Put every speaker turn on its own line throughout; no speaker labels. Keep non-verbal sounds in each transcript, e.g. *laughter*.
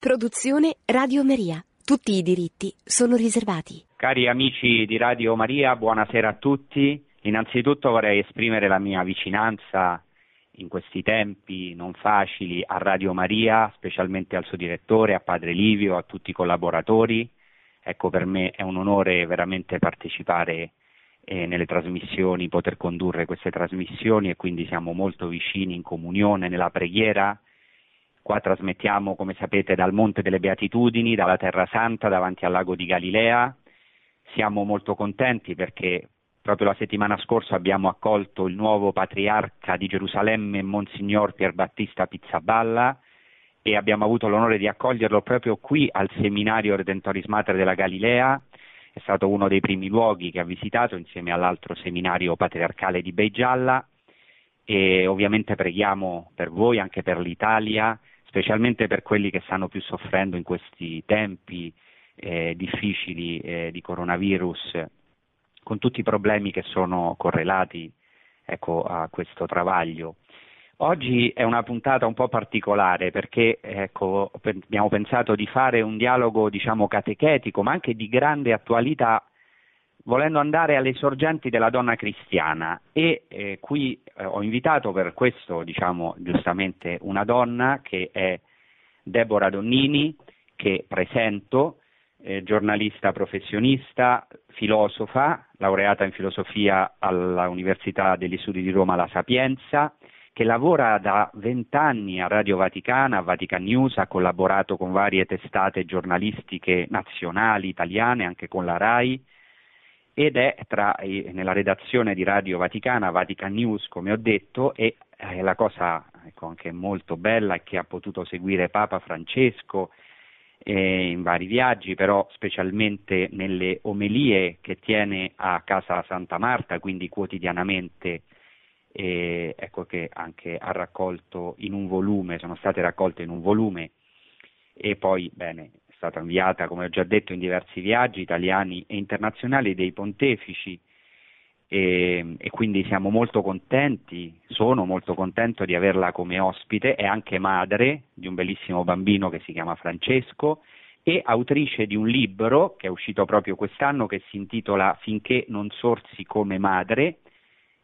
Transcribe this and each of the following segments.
Produzione Radio Maria. Tutti i diritti sono riservati.
Cari amici di Radio Maria, buonasera a tutti. Innanzitutto vorrei esprimere la mia vicinanza in questi tempi non facili a Radio Maria, specialmente al suo direttore, a Padre Livio, a tutti i collaboratori. Ecco, per me è un onore veramente partecipare eh, nelle trasmissioni, poter condurre queste trasmissioni e quindi siamo molto vicini in comunione nella preghiera Qua trasmettiamo, come sapete, dal Monte delle Beatitudini, dalla Terra Santa, davanti al lago di Galilea. Siamo molto contenti perché proprio la settimana scorsa abbiamo accolto il nuovo patriarca di Gerusalemme, Monsignor Pierbattista Pizzaballa, e abbiamo avuto l'onore di accoglierlo proprio qui al seminario Redentoris Mater della Galilea. È stato uno dei primi luoghi che ha visitato insieme all'altro seminario patriarcale di Beigialla e ovviamente preghiamo per voi, anche per l'Italia, specialmente per quelli che stanno più soffrendo in questi tempi eh, difficili eh, di coronavirus, con tutti i problemi che sono correlati ecco, a questo travaglio. Oggi è una puntata un po' particolare perché ecco, abbiamo pensato di fare un dialogo diciamo, catechetico ma anche di grande attualità volendo andare alle sorgenti della donna cristiana. E eh, qui eh, ho invitato per questo, diciamo giustamente, una donna che è Deborah Donnini, che presento, eh, giornalista professionista, filosofa, laureata in filosofia all'Università degli Studi di Roma La Sapienza, che lavora da vent'anni a Radio Vaticana, a Vatican News, ha collaborato con varie testate giornalistiche nazionali, italiane, anche con la RAI, ed è tra, nella redazione di Radio Vaticana, Vatican News, come ho detto, e eh, la cosa ecco, anche molto bella è che ha potuto seguire Papa Francesco eh, in vari viaggi, però specialmente nelle omelie che tiene a Casa Santa Marta, quindi quotidianamente, eh, ecco che anche ha raccolto in un volume, sono state raccolte in un volume. E poi, bene, stata inviata, come ho già detto, in diversi viaggi italiani e internazionali dei pontefici. E, e, quindi siamo molto contenti, sono molto contento di averla come ospite, è anche madre di un bellissimo bambino che si chiama Francesco e autrice di un libro che è uscito proprio quest'anno che si intitola Finché non sorsi come madre,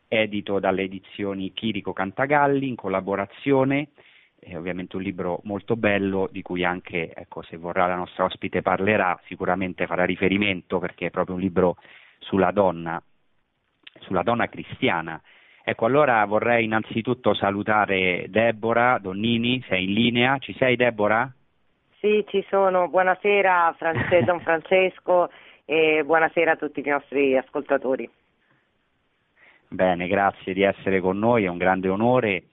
edito dalle edizioni Chirico Cantagalli in collaborazione è ovviamente un libro molto bello di cui anche, ecco, se vorrà la nostra ospite parlerà, sicuramente farà riferimento perché è proprio un libro sulla donna, sulla donna cristiana. Ecco, allora vorrei innanzitutto salutare Deborah Donnini, sei in linea, ci sei Deborah?
Sì, ci sono, buonasera France- Don Francesco e buonasera a tutti i nostri ascoltatori.
Bene, grazie di essere con noi, è un grande onore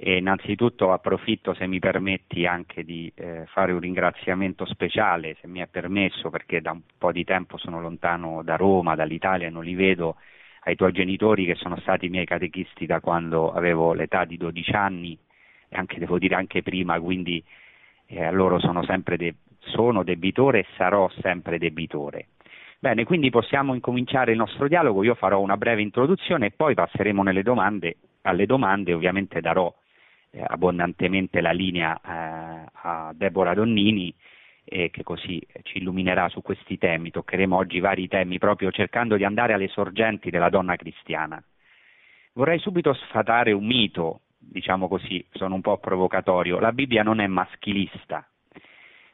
e innanzitutto approfitto, se mi permetti, anche di eh, fare un ringraziamento speciale, se mi è permesso, perché da un po' di tempo sono lontano da Roma, dall'Italia non li vedo, ai tuoi genitori che sono stati i miei catechisti da quando avevo l'età di 12 anni e anche, devo dire, anche prima, quindi eh, a loro sono sempre de- sono debitore e sarò sempre debitore. Bene, quindi possiamo incominciare il nostro dialogo, io farò una breve introduzione e poi passeremo domande, alle domande, ovviamente darò abbondantemente la linea eh, a Deborah Donnini e che così ci illuminerà su questi temi. Toccheremo oggi vari temi proprio cercando di andare alle sorgenti della donna cristiana. Vorrei subito sfatare un mito, diciamo così, sono un po' provocatorio. La Bibbia non è maschilista,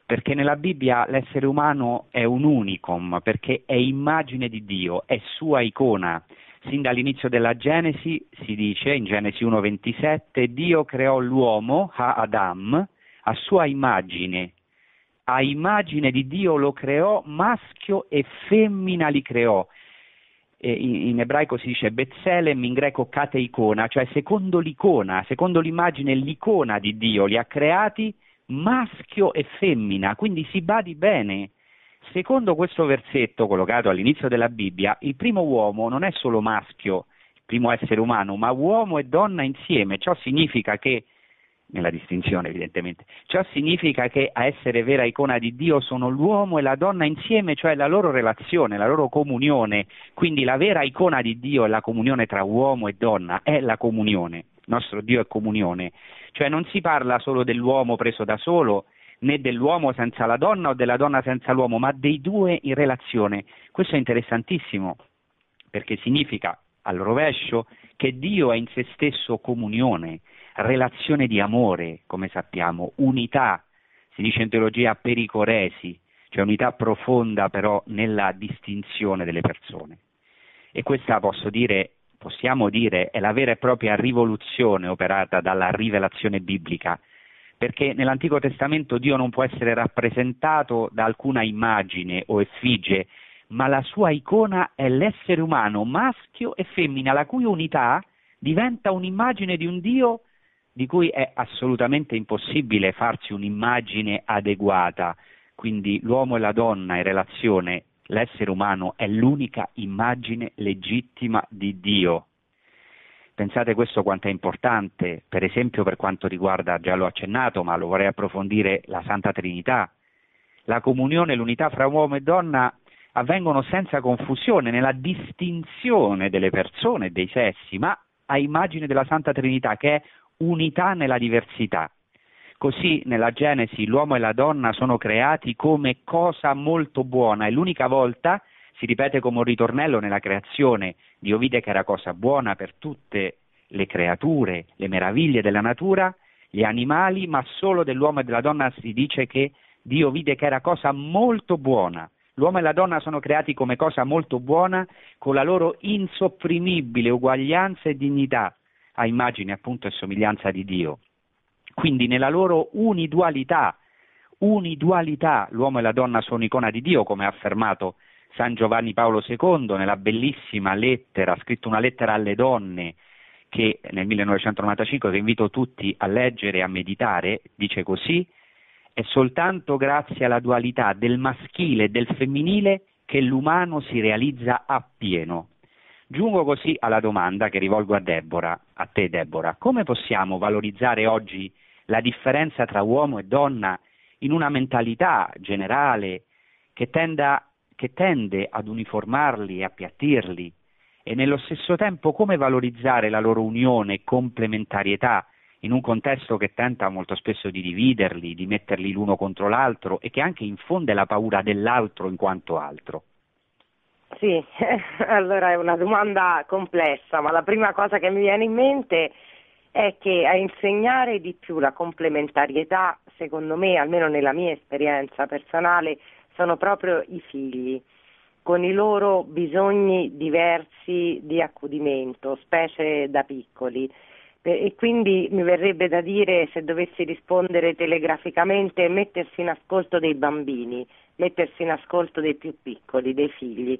perché nella Bibbia l'essere umano è un unicum, perché è immagine di Dio, è sua icona, sin dall'inizio della Genesi si dice in Genesi 1:27 Dio creò l'uomo, ha Adam, a sua immagine. A immagine di Dio lo creò, maschio e femmina li creò. E in, ebraico si dice Betzelem, in greco kateicona, cioè secondo l'icona, secondo l'immagine, l'icona di Dio li ha creati maschio e femmina, quindi si badi bene, Secondo questo versetto collocato all'inizio della Bibbia, il primo uomo non è solo maschio, il primo essere umano, ma uomo e donna insieme. Ciò significa che, nella distinzione evidentemente, ciò significa che a essere vera icona di Dio sono l'uomo e la donna insieme, cioè la loro relazione, la loro comunione. Quindi la vera icona di Dio è la comunione tra uomo e donna, è la comunione. Il nostro Dio è comunione. Cioè non si parla solo dell'uomo preso da solo, né dell'uomo senza la donna o della donna senza l'uomo, ma dei due in relazione. Questo è interessantissimo perché significa al rovescio che Dio è in se stesso comunione, relazione di amore, come sappiamo, unità, si dice in teologia pericoresi, cioè unità profonda però nella distinzione delle persone. E questa posso dire, possiamo dire, è la vera e propria rivoluzione operata dalla rivelazione biblica, perché nell'Antico Testamento Dio non può essere rappresentato da alcuna immagine o effigie, ma la sua icona è l'essere umano, maschio e femmina, la cui unità diventa un'immagine di un Dio di cui è assolutamente impossibile farsi un'immagine adeguata. Quindi l'uomo e la donna in relazione, l'essere umano è l'unica immagine legittima di Dio. Pensate questo quanto è importante, per esempio per quanto riguarda, già l'ho accennato, ma lo vorrei approfondire, la Santa Trinità. La comunione e l'unità fra uomo e donna avvengono senza confusione nella distinzione delle persone e dei sessi, ma a immagine della Santa Trinità che è unità nella diversità. Così nella Genesi l'uomo e la donna sono creati come cosa molto buona e l'unica volta si ripete come un ritornello nella creazione, Dio vide che era cosa buona per tutte le creature, le meraviglie della natura, gli animali, ma solo dell'uomo e della donna si dice che Dio vide che era cosa molto buona. L'uomo e la donna sono creati come cosa molto buona, con la loro insopprimibile uguaglianza e dignità, a immagine appunto e somiglianza di Dio. Quindi nella loro unidualità, unidualità, l'uomo e la donna sono icona di Dio, come ha affermato San Giovanni Paolo II nella bellissima lettera, ha scritto una lettera alle donne che nel 1995 che invito tutti a leggere e a meditare, dice così, è soltanto grazie alla dualità del maschile e del femminile che l'umano si realizza appieno. Giungo così alla domanda che rivolgo a Deborah, a te Deborah, come possiamo valorizzare oggi la differenza tra uomo e donna in una mentalità generale che, tenda, che tende ad uniformarli e appiattirli e nello stesso tempo come valorizzare la loro unione e complementarietà in un contesto che tenta molto spesso di dividerli, di metterli l'uno contro l'altro e che anche infonde la paura dell'altro in quanto altro?
Sì, *laughs* allora è una domanda complessa, ma la prima cosa che mi viene in mente è che a insegnare di più la complementarietà, secondo me, almeno nella mia esperienza personale, sono proprio i figli, con i loro bisogni diversi di accudimento, specie da piccoli. E quindi mi verrebbe da dire, se dovessi rispondere telegraficamente, mettersi in ascolto dei bambini, mettersi in ascolto dei più piccoli, dei figli,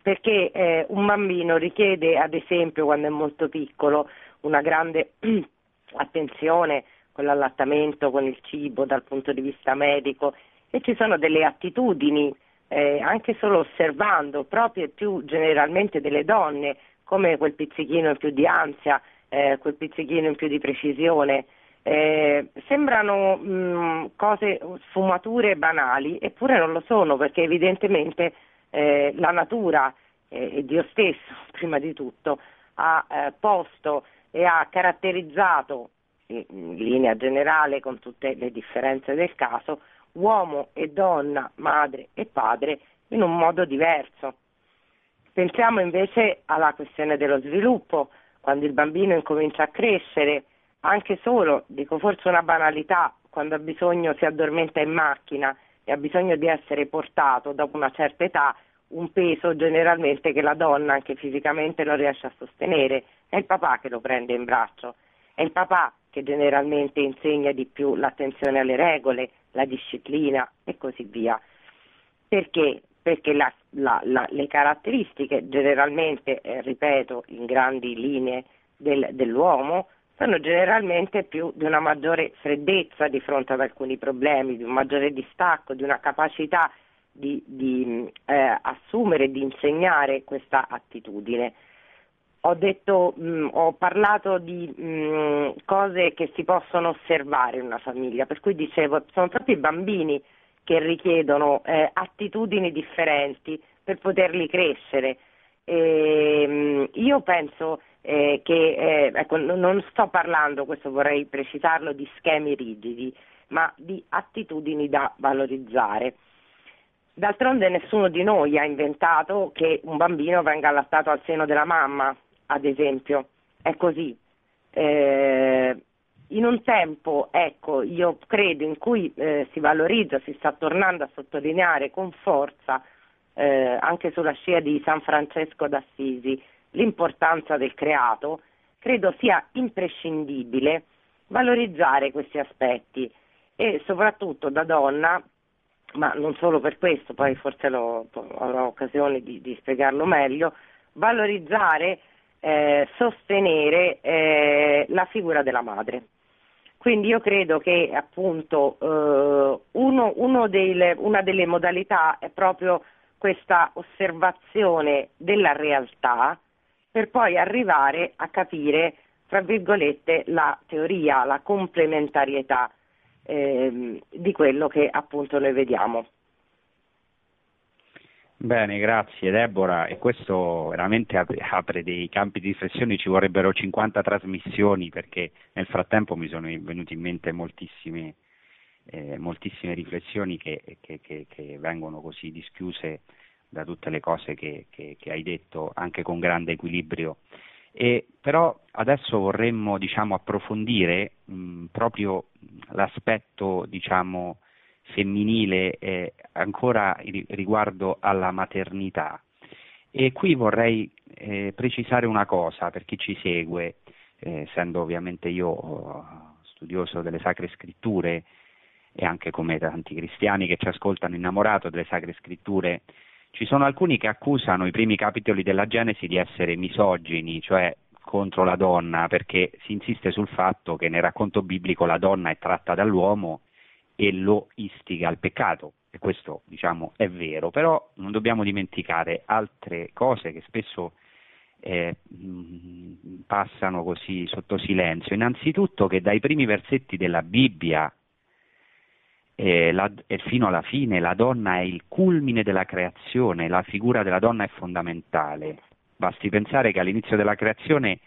perché eh, un bambino richiede, ad esempio, quando è molto piccolo, una grande *clears throat* attenzione con l'allattamento, con il cibo dal punto di vista medico e ci sono delle attitudini, eh, anche solo osservando, proprio più generalmente delle donne, come quel pizzichino in più di ansia, eh, quel pizzichino in più di precisione. Eh, sembrano mh, mm, cose, sfumature banali, eppure non lo sono, perché evidentemente eh, la natura eh, e Dio stesso, *laughs* prima di tutto, ha eh, posto e ha caratterizzato, in linea generale, con tutte le differenze del caso, uomo e donna, madre e padre, in un modo diverso. Pensiamo invece alla questione dello sviluppo quando il bambino incomincia a crescere, anche solo, dico forse una banalità, quando ha bisogno, si addormenta in macchina e ha bisogno di essere portato dopo una certa età, un peso generalmente che la donna anche fisicamente non riesce a sostenere, è il papà che lo prende in braccio, è il papà che generalmente insegna di più l'attenzione alle regole, la disciplina e così via. Perché? perché la, la, la, le caratteristiche generalmente, eh, ripeto, in grandi linee del, dell'uomo, sono generalmente più di una maggiore freddezza di fronte ad alcuni problemi, di un maggiore distacco, di una capacità di, di eh, assumere di insegnare questa attitudine. Ho, detto, mh, ho parlato di mh, cose che si possono osservare in una famiglia, per cui dicevo, sono proprio i bambini che richiedono eh, attitudini differenti per poterli crescere. E, ehm, io penso eh, che, eh, ecco, non sto parlando, questo vorrei precisarlo, di schemi rigidi, ma di attitudini da valorizzare. D'altronde nessuno di noi ha inventato che un bambino venga allattato al seno della mamma, ad esempio. È così. Eh, in un tempo, ecco, io credo, in cui eh, si valorizza, si sta tornando a sottolineare con forza, eh, anche sulla scia di San Francesco d'Assisi, l'importanza del creato, credo sia imprescindibile valorizzare questi aspetti e soprattutto da donna, ma non solo per questo, poi forse avrò occasione di, di spiegarlo meglio, valorizzare, eh, sostenere eh, la figura della madre. Quindi io credo che appunto eh, uno, uno delle, una delle modalità è proprio questa osservazione della realtà per poi arrivare a capire, tra virgolette, la teoria, la complementarietà eh, di quello che appunto noi vediamo.
Bene, grazie Deborah e questo veramente apre dei campi di riflessione, ci vorrebbero 50 trasmissioni perché nel frattempo mi sono venute in mente moltissime, eh, moltissime riflessioni che, che, che, che, vengono così dischiuse da tutte le cose che, hai detto anche con grande equilibrio. E, però adesso vorremmo diciamo, approfondire mh, proprio l'aspetto diciamo, femminile eh, ancora riguardo alla maternità. E qui vorrei eh, precisare una cosa per chi ci segue, eh, essendo ovviamente io oh, studioso delle sacre scritture e anche come tanti cristiani che ci ascoltano innamorato delle sacre scritture, ci sono alcuni che accusano i primi capitoli della Genesi di essere misogini, cioè contro la donna, perché si insiste sul fatto che nel racconto biblico la donna è tratta dall'uomo e lo istiga al peccato. E questo diciamo è vero, però non dobbiamo dimenticare altre cose che spesso eh, passano così sotto silenzio. Innanzitutto che dai primi versetti della Bibbia eh, fino alla fine la donna è il culmine della creazione, la figura della donna è fondamentale. Basti pensare che all'inizio della creazione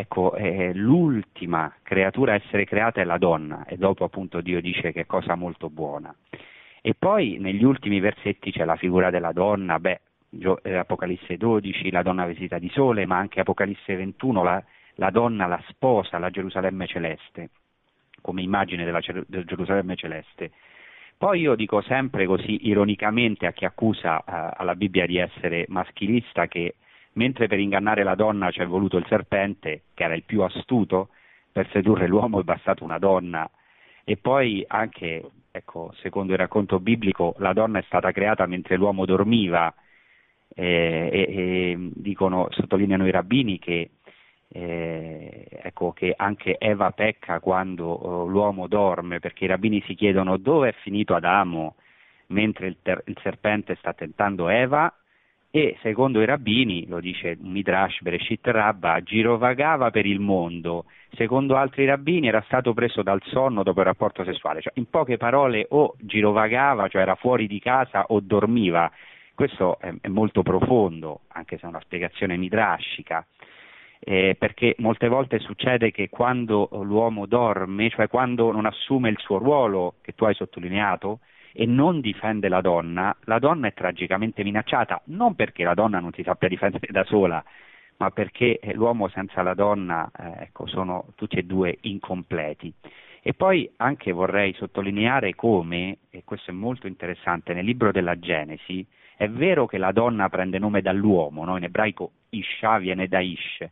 ecco, eh, l'ultima creatura a essere creata è la donna e dopo appunto Dio dice che è cosa molto buona. E poi negli ultimi versetti c'è la figura della donna, beh, eh, Apocalisse 12, la donna vestita di sole, ma anche Apocalisse 21, la, la donna, la sposa, la Gerusalemme celeste, come immagine della, della Gerusalemme celeste. Poi io dico sempre così ironicamente a chi accusa eh, alla Bibbia di essere maschilista che mentre per ingannare la donna ci è voluto il serpente, che era il più astuto, per sedurre l'uomo è bastata una donna. E poi anche, ecco, secondo il racconto biblico, la donna è stata creata mentre l'uomo dormiva. Eh, e, e, dicono, sottolineano i rabbini che, eh, ecco, che anche Eva pecca quando oh, l'uomo dorme, perché i rabbini si chiedono dove è finito Adamo mentre il, ter- il serpente sta tentando Eva e secondo i rabbini, lo dice Midrash Bereshit Rabba, girovagava per il mondo, secondo altri rabbini era stato preso dal sonno dopo il rapporto sessuale, cioè, in poche parole o girovagava, cioè era fuori di casa o dormiva, questo è, molto profondo, anche se è una spiegazione midrashica. Eh, perché molte volte succede che quando l'uomo dorme, cioè quando non assume il suo ruolo che tu hai sottolineato, e non difende la donna, la donna è tragicamente minacciata, non perché la donna non si sappia difendere da sola, ma perché eh, l'uomo senza la donna eh, ecco, sono tutti e due incompleti. E poi anche vorrei sottolineare come, e questo è molto interessante, nel libro della Genesi è vero che la donna prende nome dall'uomo, no? in ebraico Isha viene da Ish,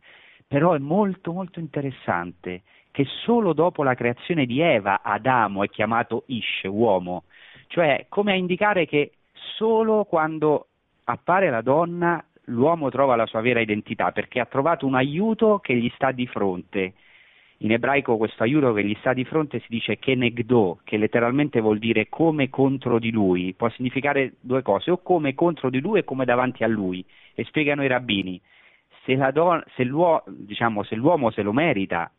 però è molto molto interessante che solo dopo la creazione di Eva Adamo è chiamato Ish, uomo, cioè come a indicare che solo quando appare la donna l'uomo trova la sua vera identità perché ha trovato un aiuto che gli sta di fronte. In ebraico questo aiuto che gli sta di fronte si dice kenegdo, che letteralmente vuol dire come contro di lui, può significare due cose, o come contro di lui e come davanti a lui. E spiegano i rabbini, se, don- se, l'uo- diciamo, se l'uomo se lo merita,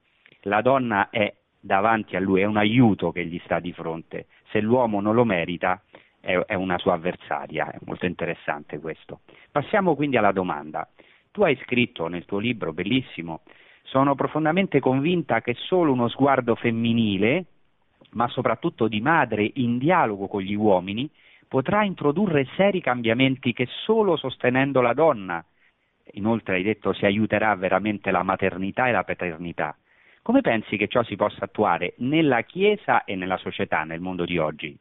la donna è davanti a lui, è un aiuto che gli sta di fronte. Se l'uomo non lo merita, è, è una sua avversaria. È molto interessante questo. Passiamo quindi alla domanda. Tu hai scritto nel tuo libro, bellissimo, sono profondamente convinta che solo uno sguardo femminile ma soprattutto di madre in dialogo con gli uomini, potrà introdurre seri cambiamenti che solo sostenendo la donna, inoltre hai detto si aiuterà veramente la maternità e la paternità. Come pensi che ciò si possa attuare nella Chiesa e nella società, nel mondo di oggi?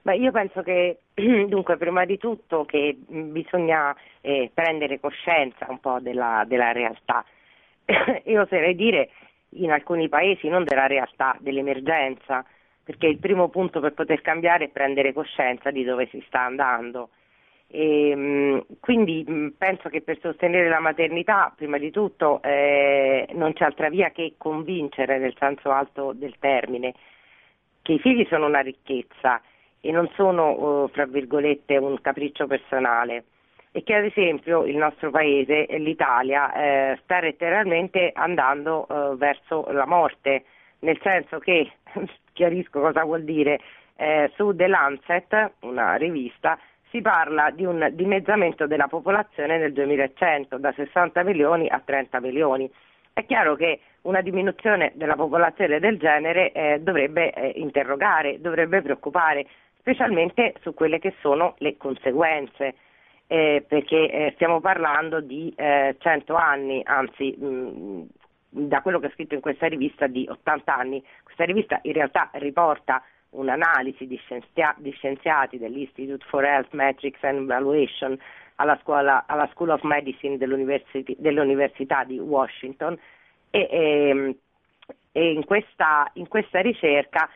Beh, io penso che *clears throat* dunque prima di tutto che bisogna eh, prendere coscienza un po' della, della realtà. *clears throat* io oserei dire in alcuni paesi non della realtà, dell'emergenza, perché il primo punto per poter cambiare è prendere coscienza di dove si sta andando. E, ehm, quindi penso che per sostenere la maternità, prima di tutto, eh, non c'è altra via che convincere, nel senso alto del termine, che i figli sono una ricchezza e non sono, uh, fra virgolette, un capriccio personale. E che ad esempio il nostro paese, l'Italia, eh, sta letteralmente andando uh, verso la morte, nel senso che, *laughs* chiarisco cosa vuol dire, eh, su The Lancet, una rivista, si parla di un dimezzamento della popolazione nel 2100, da 60 milioni a 30 milioni. È chiaro che una diminuzione della popolazione del genere eh, dovrebbe eh, interrogare, dovrebbe preoccupare, specialmente su quelle che sono le conseguenze, eh, perché eh, stiamo parlando di 100 eh, anni, anzi mh, da quello che ho scritto in questa rivista di 80 anni. Questa rivista in realtà riporta un'analisi di, scienzia- di scienziati dell'Institute for Health Metrics and Evaluation alla, scuola, alla School of Medicine dell'Università di Washington. E, e, ehm, e in, questa, in, questa, ricerca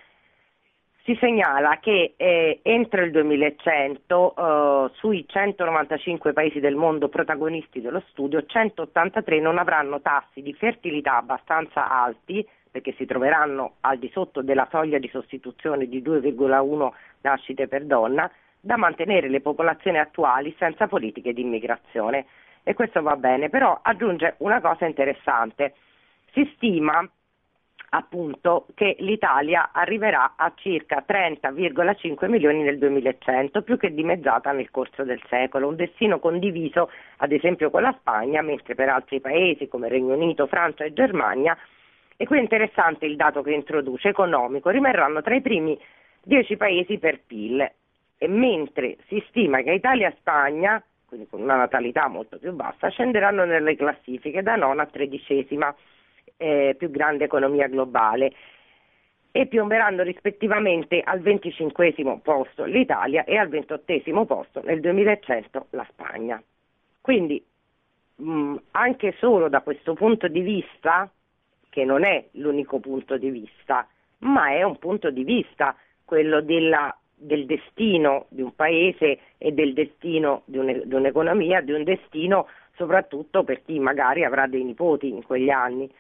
si segnala che eh, entro il 2100 eh, sui 195 paesi del mondo protagonisti dello studio 183 non avranno tassi di fertilità abbastanza alti perché si troveranno al di sotto della soglia di sostituzione di 2,1 nascite per donna da mantenere le popolazioni attuali senza politiche di immigrazione. E questo va bene, però aggiunge una cosa interessante. Si stima appunto che l'Italia arriverà a circa 30,5 milioni nel 2100, più che dimezzata nel corso del secolo, un destino condiviso ad esempio con la Spagna, mentre per altri paesi come Regno Unito, Francia e Germania, e qui è interessante il dato che introduce, economico, rimarranno tra i primi 10 paesi per PIL, e mentre si stima che Italia e Spagna, quindi con una natalità molto più bassa, scenderanno nelle classifiche da nona a tredicesima eh, più grande economia globale e piomberanno rispettivamente al 25 posto l'Italia e al 28 posto nel 2100 la Spagna. Quindi mh, anche solo da questo punto di vista, che non è l'unico punto di vista, ma è un punto di vista quello della, del destino di un paese e del destino di, un, di un'economia, di un destino soprattutto per chi magari avrà dei nipoti in quegli anni.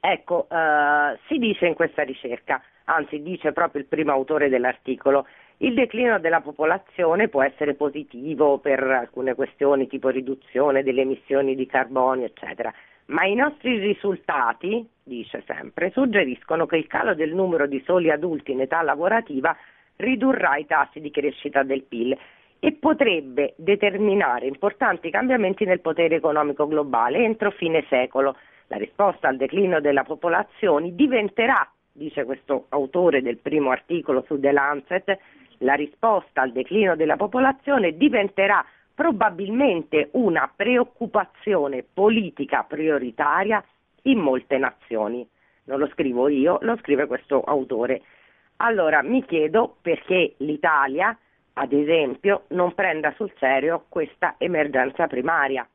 Ecco, eh, si dice in questa ricerca, anzi dice proprio il primo autore dell'articolo, il declino della popolazione può essere positivo per alcune questioni tipo riduzione delle emissioni di carbonio, eccetera, ma i nostri risultati, dice sempre, suggeriscono che il calo del numero di soli adulti in età lavorativa ridurrà i tassi di crescita del PIL e potrebbe determinare importanti cambiamenti nel potere economico globale entro fine secolo. La risposta al declino della popolazione diventerà, dice questo autore del primo articolo su The Lancet, la risposta al declino della popolazione diventerà probabilmente una preoccupazione politica prioritaria in molte nazioni. Non lo scrivo io, lo scrive questo autore. Allora mi chiedo perché l'Italia, ad esempio, non prenda sul serio questa emergenza primaria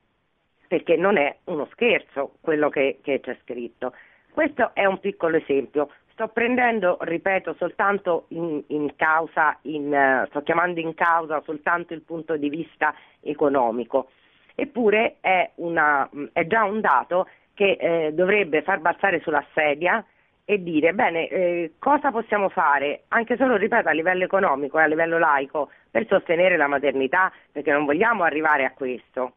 perché non è uno scherzo quello che, che c'è scritto. Questo è un piccolo esempio. Sto prendendo, ripeto, soltanto in, in causa, in, uh, sto chiamando in causa soltanto il punto di vista economico. Eppure è, una, è già un dato che eh, dovrebbe far balzare sulla sedia e dire bene eh, cosa possiamo fare anche solo ripeto a livello economico e a livello laico per sostenere la maternità perché non vogliamo arrivare a questo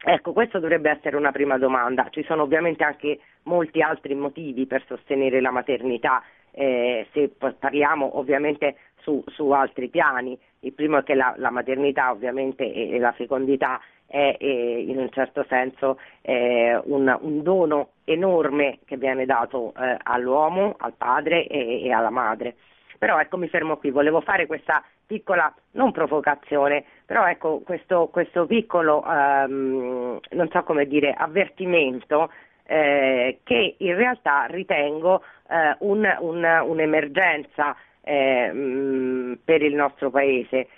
Ecco, questa dovrebbe essere una prima domanda. Ci sono ovviamente anche molti altri motivi per sostenere la maternità, eh, se parliamo ovviamente su, su, altri piani. Il primo è che la, la maternità ovviamente e, e, la fecondità è eh, in un certo senso un, un, dono enorme che viene dato eh, all'uomo, al padre e, e, alla madre. Però ecco mi fermo qui, volevo fare questa piccola, non provocazione, però ecco questo, questo piccolo, ehm, non so come dire, avvertimento eh, che in realtà ritengo eh, un, un, un'emergenza eh, mh, per il nostro Paese.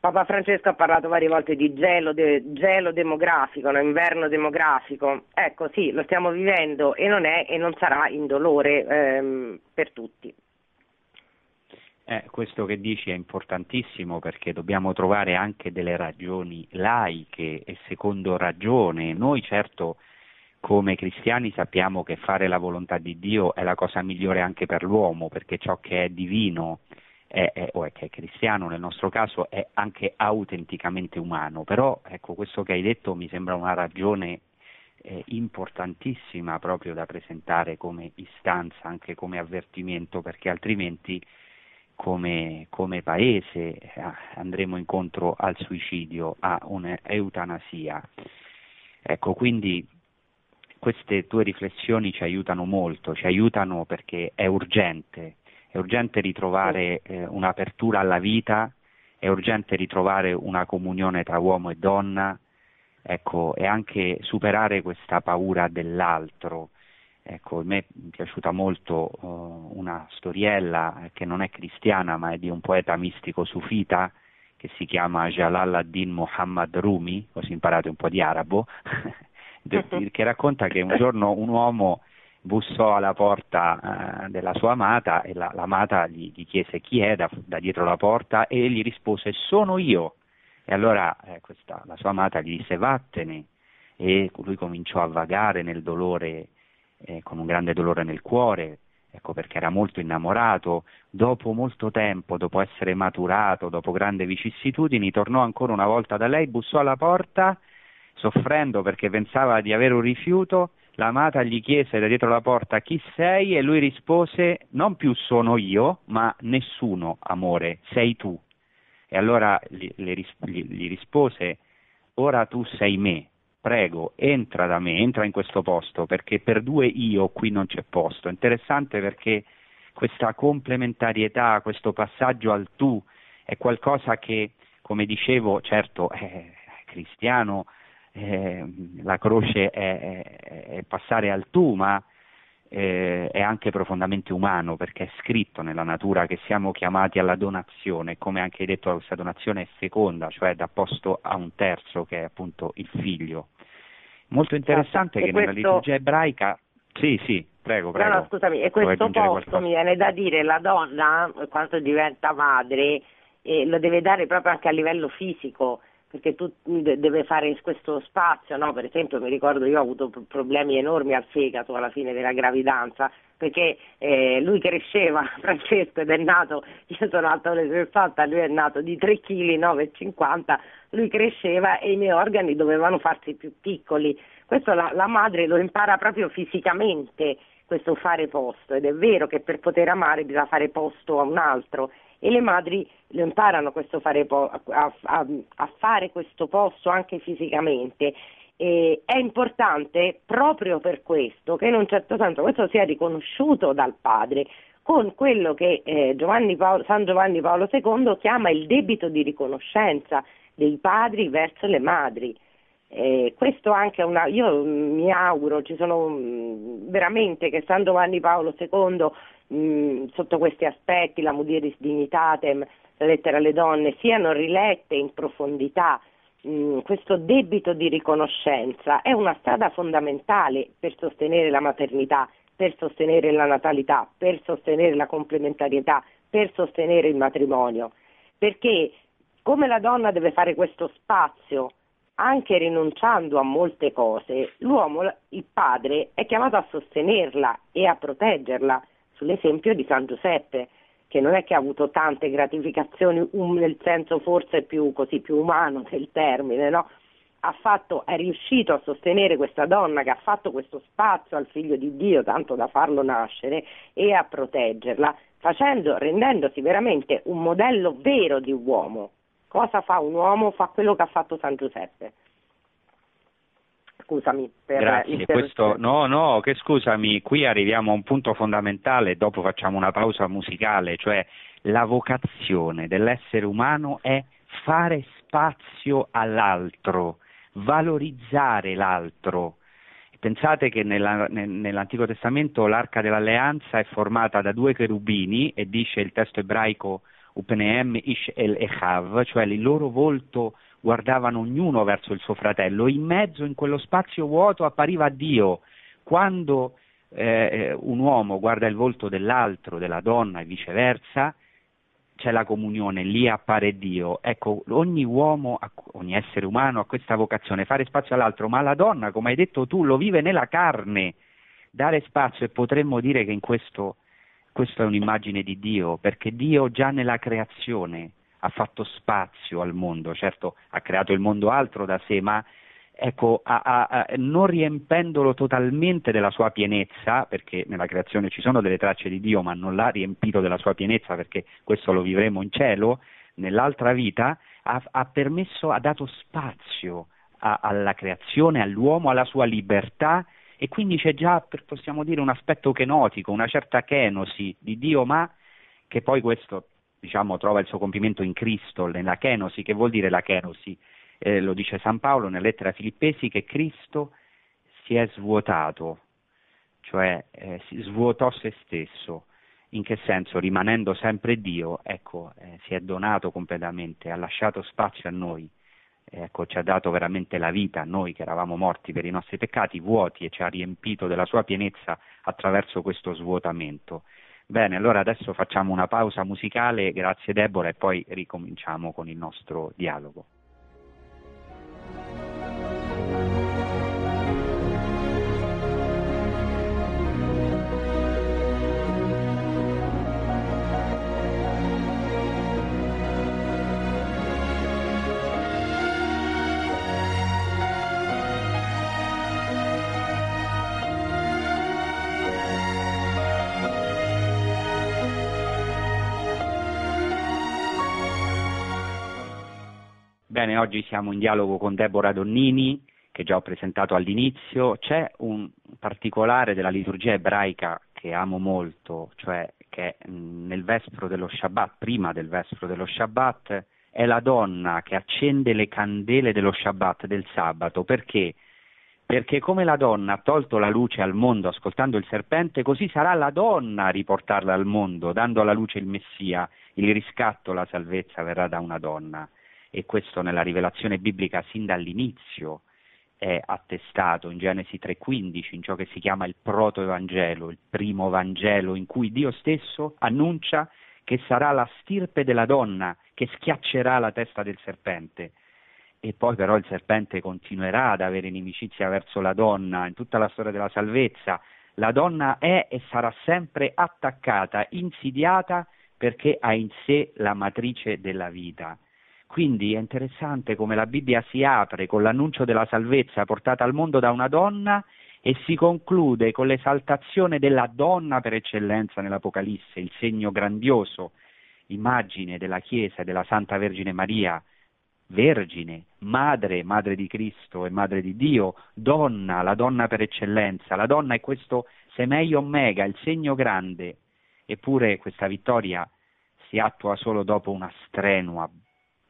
Papa Francesco ha parlato varie volte di gelo, de, gelo demografico, no? inverno demografico. Ecco, sì, lo stiamo vivendo e non è e non sarà indolore ehm, per tutti.
Eh, questo che dici è importantissimo perché dobbiamo trovare anche delle ragioni laiche e secondo ragione. Noi certo come cristiani sappiamo che fare la volontà di Dio è la cosa migliore anche per l'uomo perché ciò che è divino è, è, o è che è cristiano nel nostro caso è anche autenticamente umano, però ecco questo che hai detto mi sembra una ragione eh, importantissima proprio da presentare come istanza, anche come avvertimento, perché altrimenti come, come paese eh, andremo incontro al suicidio, a un'eutanasia. Ecco, quindi queste tue riflessioni ci aiutano molto, ci aiutano perché è urgente è urgente ritrovare eh, un'apertura alla vita, è urgente ritrovare una comunione tra uomo e donna, ecco, e anche superare questa paura dell'altro. Ecco, a me è piaciuta molto uh, una storiella che non è cristiana ma è di un poeta mistico sufita che si chiama Jalal ad-Din Muhammad Rumi, così imparate un po' di arabo, *laughs* che racconta che un giorno un uomo bussò alla porta eh, della sua amata e la, l'amata gli, gli, chiese chi è da, da, dietro la porta e gli rispose sono io. E allora eh, questa, la sua amata gli disse vattene e lui cominciò a vagare nel dolore, eh, con un grande dolore nel cuore, ecco perché era molto innamorato, dopo molto tempo, dopo essere maturato, dopo grandi vicissitudini, tornò ancora una volta da lei, bussò alla porta, soffrendo perché pensava di avere un rifiuto, L'amata gli chiese da dietro la porta chi sei? E lui rispose non più sono io, ma nessuno, amore, sei tu. E allora gli, gli, rispose ora tu sei me, prego, entra da me, entra in questo posto, perché per due io qui non c'è posto. Interessante perché questa complementarietà, questo passaggio al tu è qualcosa che, come dicevo, certo è cristiano, eh, la croce è, è, è, passare al tu, ma eh, è anche profondamente umano perché è scritto nella natura che siamo chiamati alla donazione, come anche hai detto questa donazione è feconda, cioè da posto a un terzo che è appunto il figlio. Molto interessante
esatto.
che questo... nella liturgia ebraica sì, sì, prego, prego.
No, no, scusami, e questo posto qualcosa? mi viene da dire, la donna, quando diventa madre, eh, lo deve dare proprio anche a livello fisico, perché tu deve fare questo spazio, no? per esempio mi ricordo io ho avuto problemi enormi al fegato alla fine della gravidanza perché eh, lui cresceva, *laughs* Francesco ed è nato, io sono alta 1,60, lui è nato di 3 kg, 9,50, lui cresceva e i miei organi dovevano farsi più piccoli, questo la, la madre lo impara proprio fisicamente, questo fare posto ed è vero che per poter amare bisogna fare posto a un altro e le madri lo imparano fare po- a, a, a, fare questo posto anche fisicamente. E è importante proprio per questo che in un certo senso questo sia riconosciuto dal padre con quello che eh, Paolo, San Giovanni Paolo II chiama il debito di riconoscenza dei padri verso le madri. Eh, questo anche una, io mi auguro, ci sono mh, veramente che San Giovanni Paolo II mh, sotto questi aspetti, la Mudiris Dignitatem, la lettera alle donne, siano rilette in profondità. Mh, questo debito di riconoscenza è una strada fondamentale per sostenere la maternità, per sostenere la natalità, per sostenere la complementarietà, per sostenere il matrimonio. Perché come la donna deve fare questo spazio anche rinunciando a molte cose, l'uomo, il padre, è chiamato a sostenerla e a proteggerla sull'esempio di San Giuseppe, che non è che ha avuto tante gratificazioni, um, nel senso forse più, così, più umano *laughs* del termine, no? Fatto, è riuscito a sostenere questa donna che ha fatto questo spazio al figlio di Dio, tanto da farlo nascere, e a proteggerla, facendo, rendendosi veramente un modello vero di uomo, Cosa fa un uomo? Fa quello che ha fatto San Giuseppe. Scusami per
Grazie, questo, no, no, che scusami, qui arriviamo a un punto fondamentale, dopo facciamo una pausa musicale, cioè la vocazione dell'essere umano è fare spazio all'altro, valorizzare l'altro. Pensate che nella, nell'Antico Testamento l'arca dell'alleanza è formata da due cherubini e dice il testo ebraico Upneem Ish El Echav, cioè il loro volto guardavano ognuno verso il suo fratello, in mezzo in quello spazio vuoto appariva Dio. Quando eh, un uomo guarda il volto dell'altro, della donna e viceversa, c'è la comunione, lì appare Dio. Ecco, ogni uomo, ogni essere umano ha questa vocazione, fare spazio all'altro, ma la donna, come hai detto tu, lo vive nella carne, dare spazio e potremmo dire che in questo, questa è un'immagine di Dio, perché Dio già nella creazione ha fatto spazio al mondo, certo ha creato il mondo altro da sé, ma ecco, a, a, a, non riempendolo totalmente della sua pienezza, perché nella creazione ci sono delle tracce di Dio, ma non l'ha riempito della sua pienezza, perché questo lo vivremo in cielo, nell'altra vita, ha, ha permesso, ha dato spazio alla creazione, all'uomo, alla sua libertà, e quindi c'è già, possiamo dire, un aspetto kenotico, una certa kenosi di Dio, ma che poi questo diciamo, trova il suo compimento in Cristo, nella kenosi, che vuol dire la kenosi? Eh, lo dice San Paolo nella lettera ai Filippesi che Cristo si è svuotato, cioè eh, si svuotò se stesso. In che senso? Rimanendo sempre Dio, ecco, eh, si è donato completamente, ha lasciato spazio a noi, ecco, ci ha dato veramente la vita a noi che eravamo morti per i nostri peccati, vuoti, e ci ha riempito della sua pienezza attraverso questo svuotamento. Bene, allora adesso facciamo una pausa musicale, grazie Deborah, e poi ricominciamo con il nostro dialogo. Bene, oggi siamo in dialogo con Deborah Donnini, che già ho presentato all'inizio. C'è un particolare della liturgia ebraica che amo molto, cioè che nel vespro dello Shabbat, prima del vespro dello Shabbat, è la donna che accende le candele dello Shabbat, del sabato. Perché? Perché come la donna ha tolto la luce al mondo ascoltando il serpente, così sarà la donna a riportarla al mondo, dando alla luce il Messia. Il riscatto, la salvezza verrà da una donna e questo nella rivelazione biblica sin dall'inizio è attestato in Genesi 3:15, in ciò che si chiama il protoevangelo, il primo Vangelo in cui Dio stesso annuncia che sarà la stirpe della donna che schiaccerà la testa del serpente. E poi però il serpente continuerà ad avere inimicizia verso la donna in tutta la storia della salvezza. La donna è e sarà sempre attaccata, insidiata perché ha in sé la matrice della vita. Quindi è interessante come la Bibbia si apre con l'annuncio della salvezza portata al mondo da una donna e si conclude con l'esaltazione della donna per eccellenza nell'Apocalisse, il segno grandioso, immagine della Chiesa e della Santa Vergine Maria, Vergine, madre, madre di Cristo e madre di Dio, donna, la donna per eccellenza, la donna è questo semei omega, il segno grande, eppure questa vittoria si attua solo dopo una strenua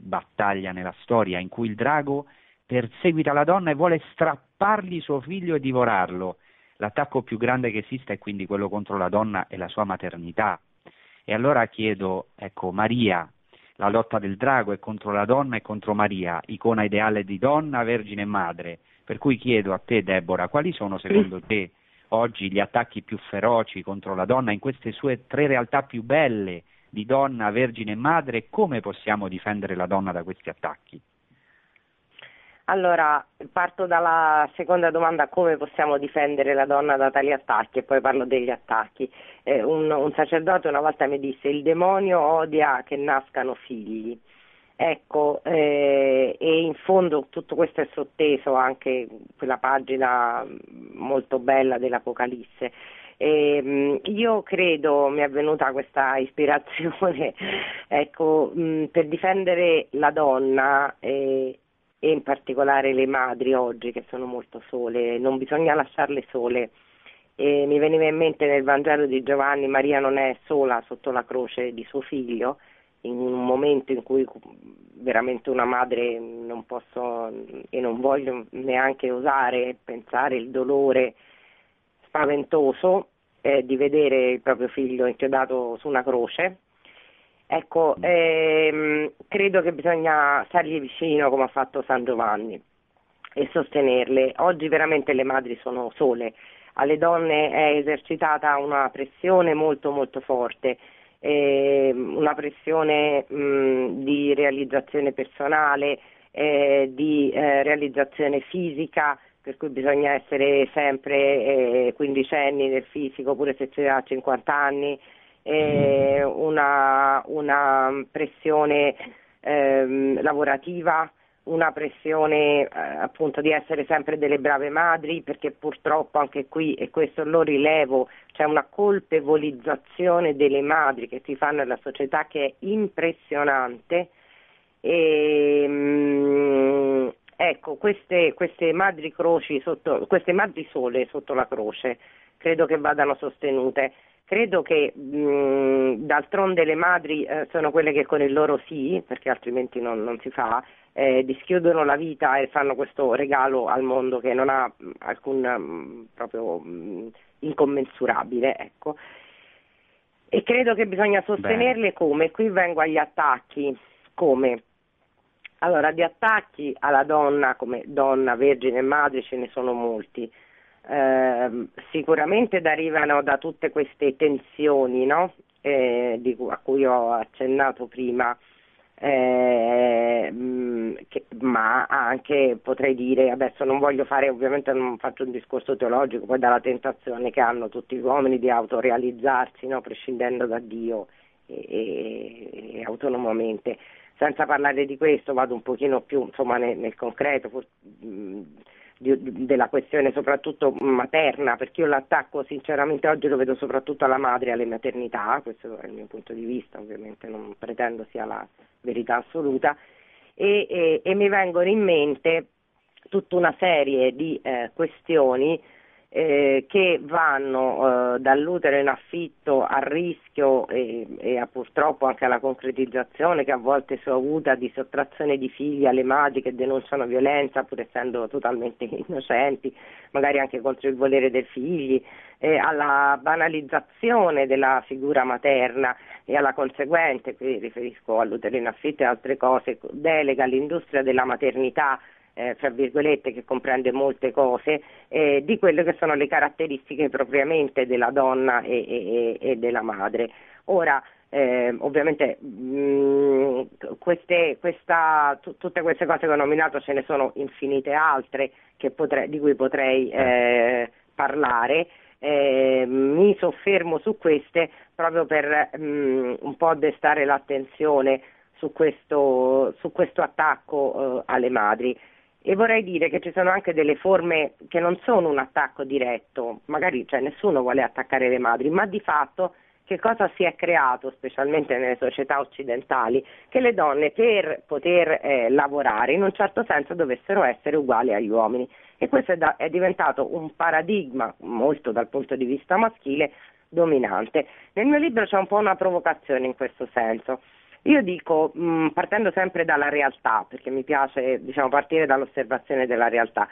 battaglia nella storia in cui il drago perseguita la donna e vuole strappargli suo figlio e divorarlo. L'attacco più grande che esiste è quindi quello contro la donna e la sua maternità. E allora chiedo, ecco, Maria, la lotta del drago è contro la donna e contro Maria, icona ideale di donna, vergine e madre. Per cui chiedo a te, Deborah, quali sono secondo te oggi gli attacchi più feroci contro la donna in queste sue tre realtà più belle di donna, vergine e madre, come possiamo difendere la donna da questi attacchi?
Allora, parto dalla seconda domanda, come possiamo difendere la donna da tali attacchi e poi parlo degli attacchi. Eh, un, un, sacerdote una volta mi disse il demonio odia che nascano figli. Ecco, eh, e in fondo tutto questo è sotteso anche quella pagina molto bella dell'Apocalisse. E, mh, io credo, mi è venuta questa *laughs* ispirazione, ecco, mh, per difendere la donna e, e in particolare le madri oggi che sono molto sole, non bisogna lasciarle sole. E mi veniva in mente nel Vangelo di Giovanni, Maria non è sola sotto la croce di suo figlio, in un momento in cui veramente una madre non posso e non voglio neanche osare pensare il dolore spaventoso eh, di vedere il proprio figlio inchiodato su una croce. Ecco, ehm, credo che bisogna stargli vicino come ha fatto San Giovanni e sostenerle. Oggi veramente le madri sono sole, alle donne è esercitata una pressione molto molto forte eh, una pressione mh, di realizzazione personale, eh, di eh, realizzazione fisica, per cui bisogna essere sempre eh, quindicenni nel fisico, pure se si ha 50 anni, una, una, pressione ehm, lavorativa una pressione eh, appunto di essere sempre delle brave madri perché purtroppo anche qui e questo lo rilevo c'è una colpevolizzazione delle madri che si fa nella società che è impressionante. E, mh, mm, ecco queste, queste madri croci sotto, queste madri sole sotto la croce credo che vadano sostenute Credo che mh, d'altronde le madri eh, sono quelle che con il loro sì, perché altrimenti non, non si fa, eh, dischiudono la vita e fanno questo regalo al mondo che non ha alcun mh, proprio mh, incommensurabile. Ecco. E credo che bisogna sostenerle Beh. come? Qui vengo agli attacchi. Come? Allora, di attacchi alla donna come donna, vergine e madre ce ne sono molti eh, sicuramente derivano da tutte queste tensioni no? eh, di, a cui ho accennato prima, eh, che, ma anche potrei dire, adesso non voglio fare, ovviamente non faccio un discorso teologico, poi dalla tentazione che hanno tutti gli uomini di autorealizzarsi, no? prescindendo da Dio e, e, e, autonomamente. Senza parlare di questo vado un pochino più insomma, nel, nel concreto. For, mh, di, della questione soprattutto materna, perché io l'attacco sinceramente oggi lo vedo soprattutto alla madre e alle maternità, questo è il mio punto di vista, ovviamente non pretendo sia la verità assoluta, e, e, e mi vengono in mente tutta una serie di eh, questioni eh, che vanno eh, dall'utero in affitto al rischio e, e purtroppo anche alla concretizzazione che a volte si è avuta di sottrazione di figli alle madri che denunciano violenza pur essendo totalmente *laughs* innocenti, magari anche contro il volere dei figli, eh, alla banalizzazione della figura materna e alla conseguente, qui riferisco all'utero in affitto e altre cose, delega all'industria della maternità eh, fra virgolette, che comprende molte cose, eh, di quelle che sono le caratteristiche propriamente della donna e, e, e della madre. Ora, eh, ovviamente mh, mm, queste, questa, t- tutte queste cose che ho nominato ce ne sono infinite altre potrei, di cui potrei eh, parlare. Eh, mi soffermo su queste proprio per mh, mm, un po' destare l'attenzione su questo, su questo attacco eh, alle madri. E vorrei dire che ci sono anche delle forme che non sono un attacco diretto, magari cioè, nessuno vuole attaccare le madri, ma di fatto che cosa si è creato, specialmente nelle società occidentali, che le donne per poter eh, lavorare in un certo senso dovessero essere uguali agli uomini. E questo è, da, è diventato un paradigma, molto dal punto di vista maschile, dominante. Nel mio libro c'è un po' una provocazione in questo senso. Io dico, mh, mm, partendo sempre dalla realtà, perché mi piace diciamo, partire dall'osservazione della realtà,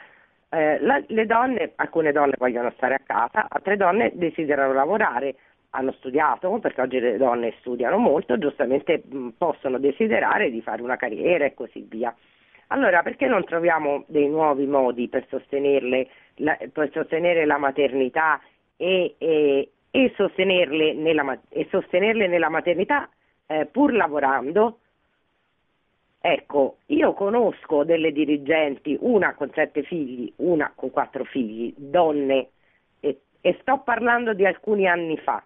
eh, la, le donne, alcune donne vogliono stare a casa, altre donne desiderano lavorare, hanno studiato, perché oggi le donne studiano molto, giustamente mh, mm, possono desiderare di fare una carriera e così via. Allora, perché non troviamo dei nuovi modi per, la, per sostenere la maternità e, e, e, sostenerle nella, e sostenerle nella maternità eh, pur lavorando, ecco, io conosco delle dirigenti, una con sette figli, una con quattro figli, donne, e, e sto parlando di alcuni anni fa,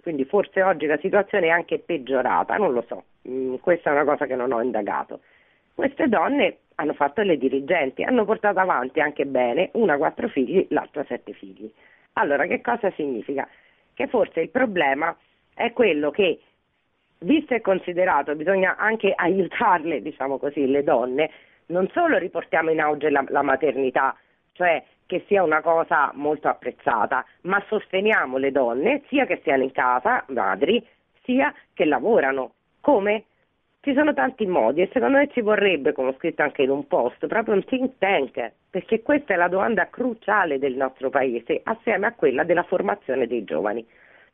quindi forse oggi la situazione è anche peggiorata, non lo so, mm, questa è una cosa che non ho indagato. Queste donne hanno fatto le dirigenti, hanno portato avanti anche bene, una quattro figli, l'altra sette figli. Allora, che cosa significa? Che forse il problema è quello che, visto e considerato, bisogna anche aiutarle, diciamo così, le donne, non solo riportiamo in auge la, la maternità, cioè che sia una cosa molto apprezzata, ma sosteniamo le donne sia che siano in casa, madri, sia che lavorano. Come? Ci sono tanti modi e secondo me ci vorrebbe, come ho scritto anche in un post, proprio un think tank, perché questa è la domanda cruciale del nostro paese, assieme a quella della formazione dei giovani.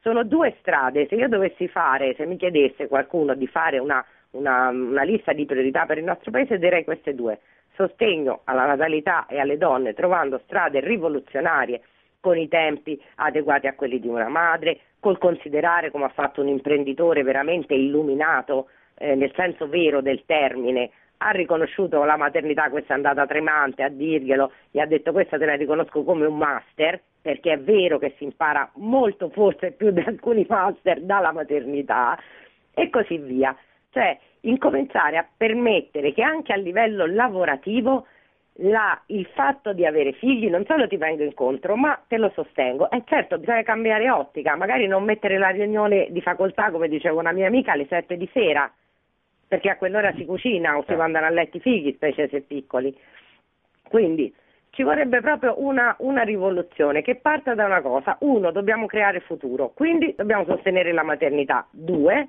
Sono due strade, se io dovessi fare, se mi chiedesse qualcuno di fare una, una, una lista di priorità per il nostro paese, direi queste due. Sostegno alla natalità e alle donne, trovando strade rivoluzionarie con i tempi adeguati a quelli di una madre, col considerare come ha fatto un imprenditore veramente illuminato eh, nel senso vero del termine, ha riconosciuto la maternità, questa è andata tremante a dirglielo, gli ha detto questa te la riconosco come un master, perché è vero che si impara molto, forse più di alcuni master dalla maternità, e così via. Cioè, incominciare a permettere che anche a livello lavorativo la, il fatto di avere figli non solo ti vengo incontro, ma te lo sostengo. E certo, bisogna cambiare ottica, magari non mettere la riunione di facoltà, come diceva una mia amica, alle 7 di sera, perché a quell'ora si cucina o si mandano a letto i figli, specie se piccoli. Quindi ci vorrebbe proprio una, una, rivoluzione che parta da una cosa. Uno, dobbiamo creare futuro, quindi dobbiamo sostenere la maternità. Due,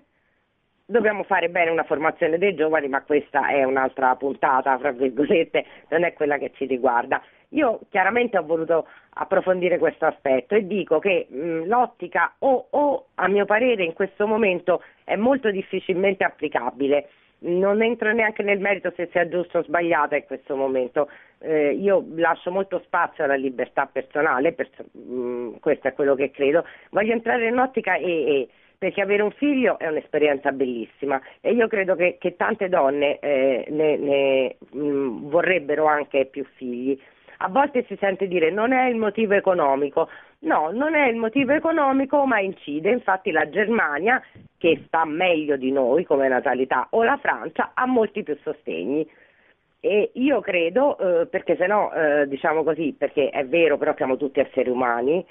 dobbiamo fare bene una formazione dei giovani, ma questa è un'altra puntata, fra virgolette, non è quella che ci riguarda. Io chiaramente ho voluto approfondire questo aspetto e dico che mh, l'ottica o, o, a mio parere in questo momento è molto difficilmente applicabile. Non entro neanche nel merito se sia giusto o sbagliata in questo momento. Eh, io lascio molto spazio alla libertà personale, per, mh, questo è quello che credo. Voglio entrare in ottica e, perché avere un figlio è un'esperienza bellissima e io credo che, che tante donne eh, ne, ne mh, vorrebbero anche più figli a volte si sente dire non è il motivo economico. No, non è il motivo economico, ma incide. Infatti la Germania, che sta meglio di noi come natalità, o la Francia ha molti più sostegni. E io credo, eh, perché se no, eh, diciamo così, perché è vero, però siamo tutti esseri umani,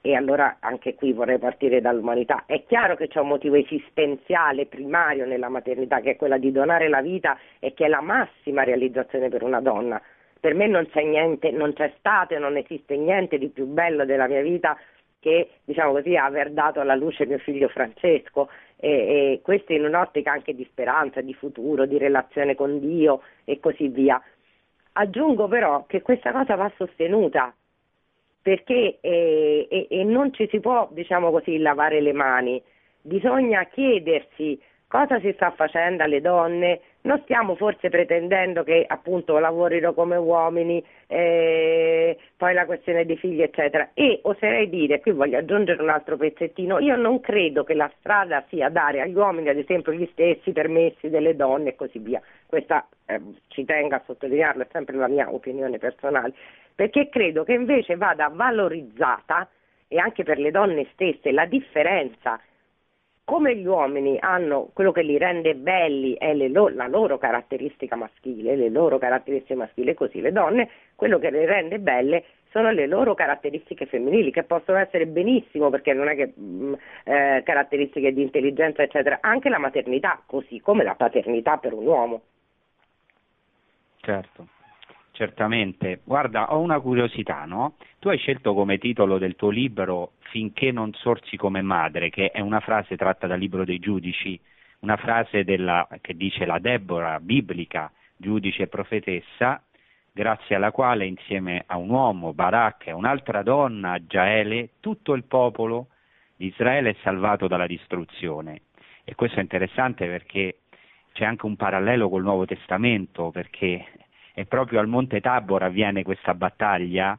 e allora anche qui vorrei partire dall'umanità. È chiaro che c'è un motivo esistenziale primario nella maternità, che è quella di donare la vita e che è la massima realizzazione per una donna per me non c'è niente, non c'è stato non esiste niente di più bello della mia vita che diciamo così aver dato alla luce mio figlio Francesco e, e questo in un'ottica anche di speranza, di futuro, di relazione con Dio e così via. Aggiungo però che questa cosa va sostenuta perché eh, e non ci si può, diciamo così, lavare le mani, bisogna chiedersi cosa si sta facendo alle donne, non stiamo forse pretendendo che appunto lavorino come uomini, eh, poi la questione dei figli eccetera. E oserei dire, qui voglio aggiungere un altro pezzettino, io non credo che la strada sia dare agli uomini ad esempio gli stessi permessi delle donne e così via, questa eh, ci tengo a sottolinearlo, è sempre la mia opinione personale, perché credo che invece vada valorizzata e anche per le donne stesse la differenza come gli uomini hanno quello che li rende belli è lo, la loro caratteristica maschile, le loro caratteristiche maschili, così le donne, quello che le rende belle sono le loro caratteristiche femminili, che possono essere benissimo, perché non è che mh, mm, eh, caratteristiche di intelligenza, eccetera, anche la maternità, così come la paternità per un uomo.
Certo. Certamente. Guarda, ho una curiosità, no? Tu hai scelto come titolo del tuo libro Finché non sorsi come madre, che è una frase tratta dal libro dei giudici, una frase della, che dice la Deborah biblica, giudice e profetessa, grazie alla quale insieme a un uomo, Barak, e un'altra donna, Jaele, tutto il popolo di Israele è salvato dalla distruzione. E questo è interessante perché c'è anche un parallelo col Nuovo Testamento, perché e proprio al Monte Tabor avviene questa battaglia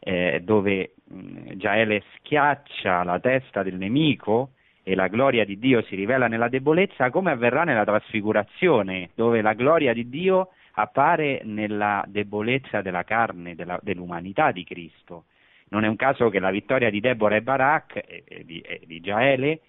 eh, dove Giaele schiaccia la testa del nemico e la gloria di Dio si rivela nella debolezza, come avverrà nella trasfigurazione, dove la gloria di Dio appare nella debolezza della carne, della, dell'umanità di Cristo. Non è un caso che la vittoria di Deborah e Barak e, e, di, e di Giaele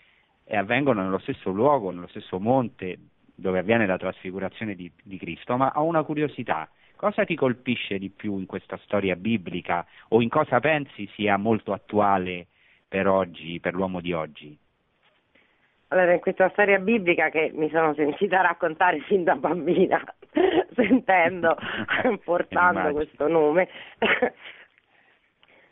e avvengono nello stesso luogo, nello stesso monte dove avviene la trasfigurazione di, di Cristo, ma ho una curiosità Cosa ti colpisce di più in questa storia biblica o in cosa pensi sia molto attuale per oggi, per l'uomo di oggi?
Allora, in questa storia biblica che mi sono sentita *laughs* raccontare fin da bambina, *laughs* sentendo, *laughs* portando questo nome,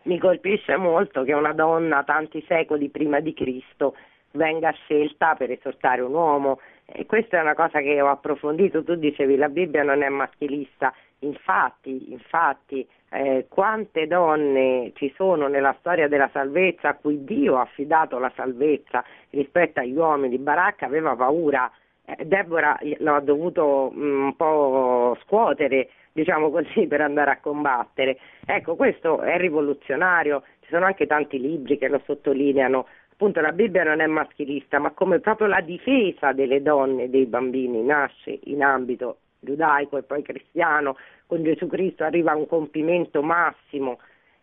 mi colpisce molto che una donna tanti secoli prima di Cristo venga scelta per esortare un uomo e questa è una cosa che ho approfondito, tu dicevi la Bibbia non è maschilista, infatti, infatti eh, quante donne ci sono nella storia della salvezza a cui Dio ha affidato la salvezza rispetto agli uomini, Baracca aveva paura, eh, Deborah l'ha dovuto mh, mm, un po' scuotere diciamo così, *laughs* per andare a combattere. Ecco, questo è rivoluzionario, ci sono anche tanti libri che lo sottolineano. Appunto la Bibbia non è maschilista, ma come proprio la difesa delle donne e dei bambini nasce in ambito giudaico e poi cristiano, con Gesù Cristo arriva a un compimento massimo.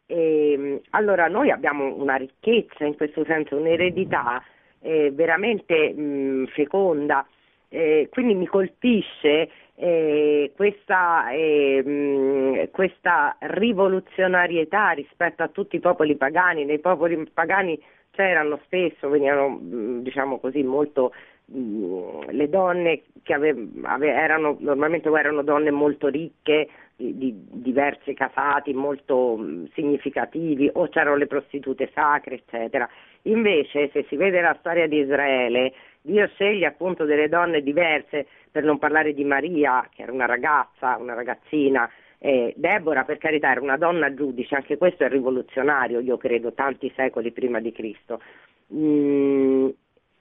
E, allora noi abbiamo una ricchezza in questo senso, un'eredità eh, veramente mh, feconda, eh, quindi mi colpisce eh, questa, eh, questa, rivoluzionarietà rispetto a tutti i popoli pagani. Nei popoli pagani c'erano spesso, venivano diciamo così molto le donne che ave, ave, erano normalmente erano donne molto ricche di, di diversi casati molto mh, significativi o c'erano le prostitute sacre eccetera. Invece se si vede la storia di Israele Dio sceglie appunto delle donne diverse, per non parlare di Maria, che era una ragazza, una ragazzina, eh, Deborah, per carità, era una donna giudice, anche questo è rivoluzionario, io credo, tanti secoli prima di Cristo. Mm,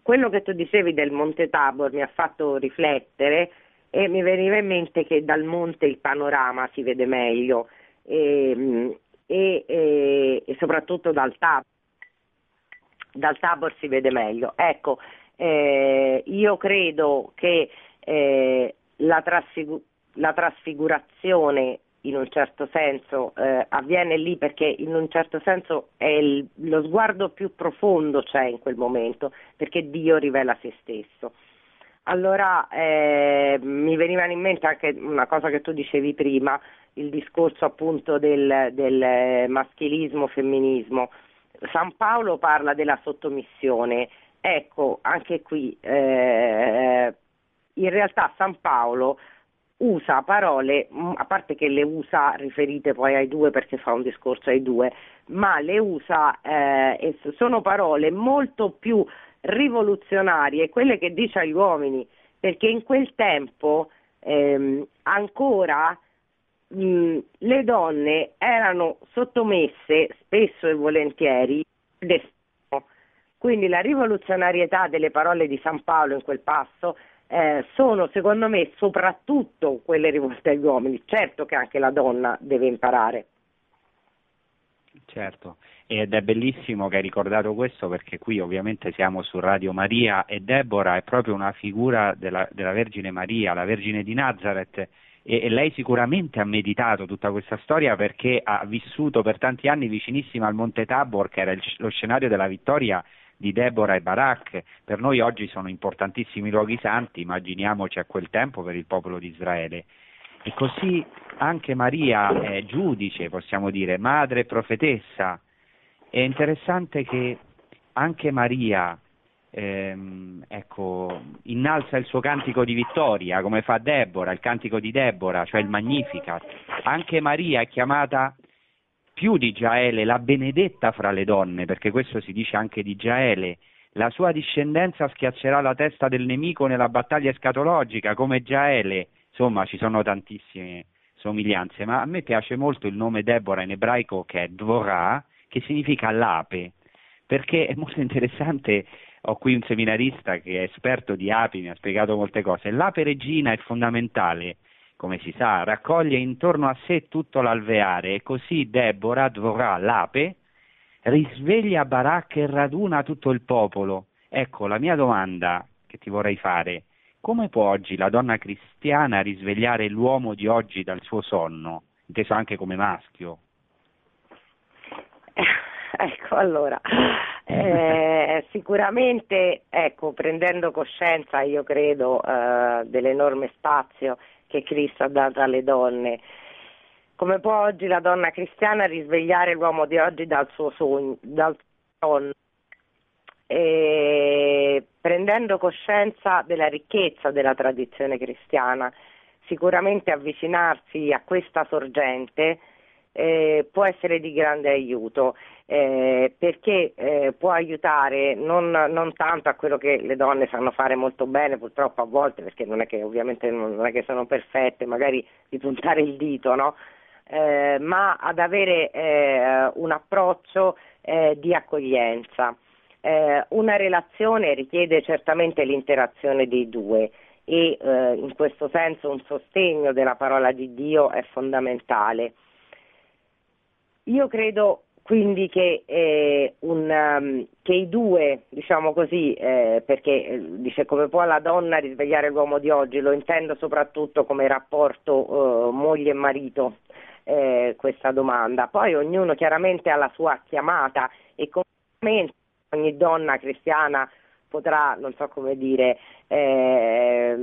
quello che tu dicevi del Monte Tabor mi ha fatto riflettere e mi veniva in mente che dal monte il panorama si vede meglio e, e, e, e soprattutto dal Tabor. Dal Tabor si vede meglio. Ecco, eh, io credo che eh, la, trasfigu- la, trasfigurazione in un certo senso eh, avviene lì perché in un certo senso il, lo sguardo più profondo c'è in quel momento perché Dio rivela se stesso. Allora eh, mi veniva in mente anche una cosa che tu dicevi prima, il discorso appunto del, del maschilismo, femminismo. San Paolo parla della sottomissione Ecco, anche qui, eh, in realtà San Paolo usa parole, mm, a parte che le usa riferite poi ai due perché fa un discorso ai due, ma le usa, eh, sono parole molto più rivoluzionarie, quelle che dice agli uomini, perché in quel tempo ehm, ancora mh, mm, le donne erano sottomesse spesso e volentieri quindi la rivoluzionarietà delle parole di San Paolo in quel passo eh, sono secondo me soprattutto quelle rivolte agli uomini, certo che anche la donna deve imparare.
Certo, ed è bellissimo che hai ricordato questo perché qui ovviamente siamo su Radio Maria e Deborah è proprio una figura della, della Vergine Maria, la Vergine di Nazareth. E, e, lei sicuramente ha meditato tutta questa storia perché ha vissuto per tanti anni vicinissima al Monte Tabor che era il, lo scenario della vittoria di Deborah e Barak, per noi oggi sono importantissimi luoghi santi, immaginiamoci a quel tempo per il popolo di Israele. E così anche Maria è giudice, possiamo dire, madre profetessa. È interessante che anche Maria ehm, ecco, innalza il suo cantico di vittoria, come fa Deborah, il cantico di Deborah, cioè il Magnificat. Anche Maria è chiamata più di Giaele, la benedetta fra le donne, perché questo si dice anche di Giaele, la sua discendenza schiaccerà la testa del nemico nella battaglia escatologica, come Giaele, insomma ci sono tantissime somiglianze, ma a me piace molto il nome Deborah in ebraico che è Dvorah, che significa l'ape, perché è molto interessante, ho qui un seminarista che è esperto di api, mi ha spiegato molte cose, l'ape regina è fondamentale, come si sa, raccoglie intorno a sé tutto l'alveare e così Deborah, Dvorah, l'ape, risveglia Barak e raduna tutto il popolo. Ecco, la mia domanda che ti vorrei fare, come può oggi la donna cristiana risvegliare l'uomo di oggi dal suo sonno, inteso anche come maschio? *laughs*
Ecco, allora, eh, *laughs* sicuramente, ecco, prendendo coscienza, io credo, eh, dell'enorme spazio che Cristo ha dato alle donne. Come può oggi la donna cristiana risvegliare l'uomo di oggi dal suo sogno, dal sonno, e prendendo coscienza della ricchezza della tradizione cristiana, sicuramente avvicinarsi a questa sorgente eh, può essere di grande aiuto eh, perché eh, può aiutare non, non, tanto a quello che le donne sanno fare molto bene purtroppo a volte perché non è che ovviamente non è che sono perfette magari di puntare il dito no? Eh, ma ad avere eh, un approccio eh, di accoglienza una relazione richiede certamente l'interazione dei due e in questo senso un sostegno della parola di Dio è fondamentale. Io credo quindi che, eh, un, um, che, i due, diciamo così, eh, perché eh, dice come può la donna risvegliare l'uomo di oggi, lo intendo soprattutto come rapporto eh, moglie e marito, eh, questa domanda. Poi ognuno chiaramente ha la sua chiamata e ogni donna cristiana potrà, non so come dire, ehm,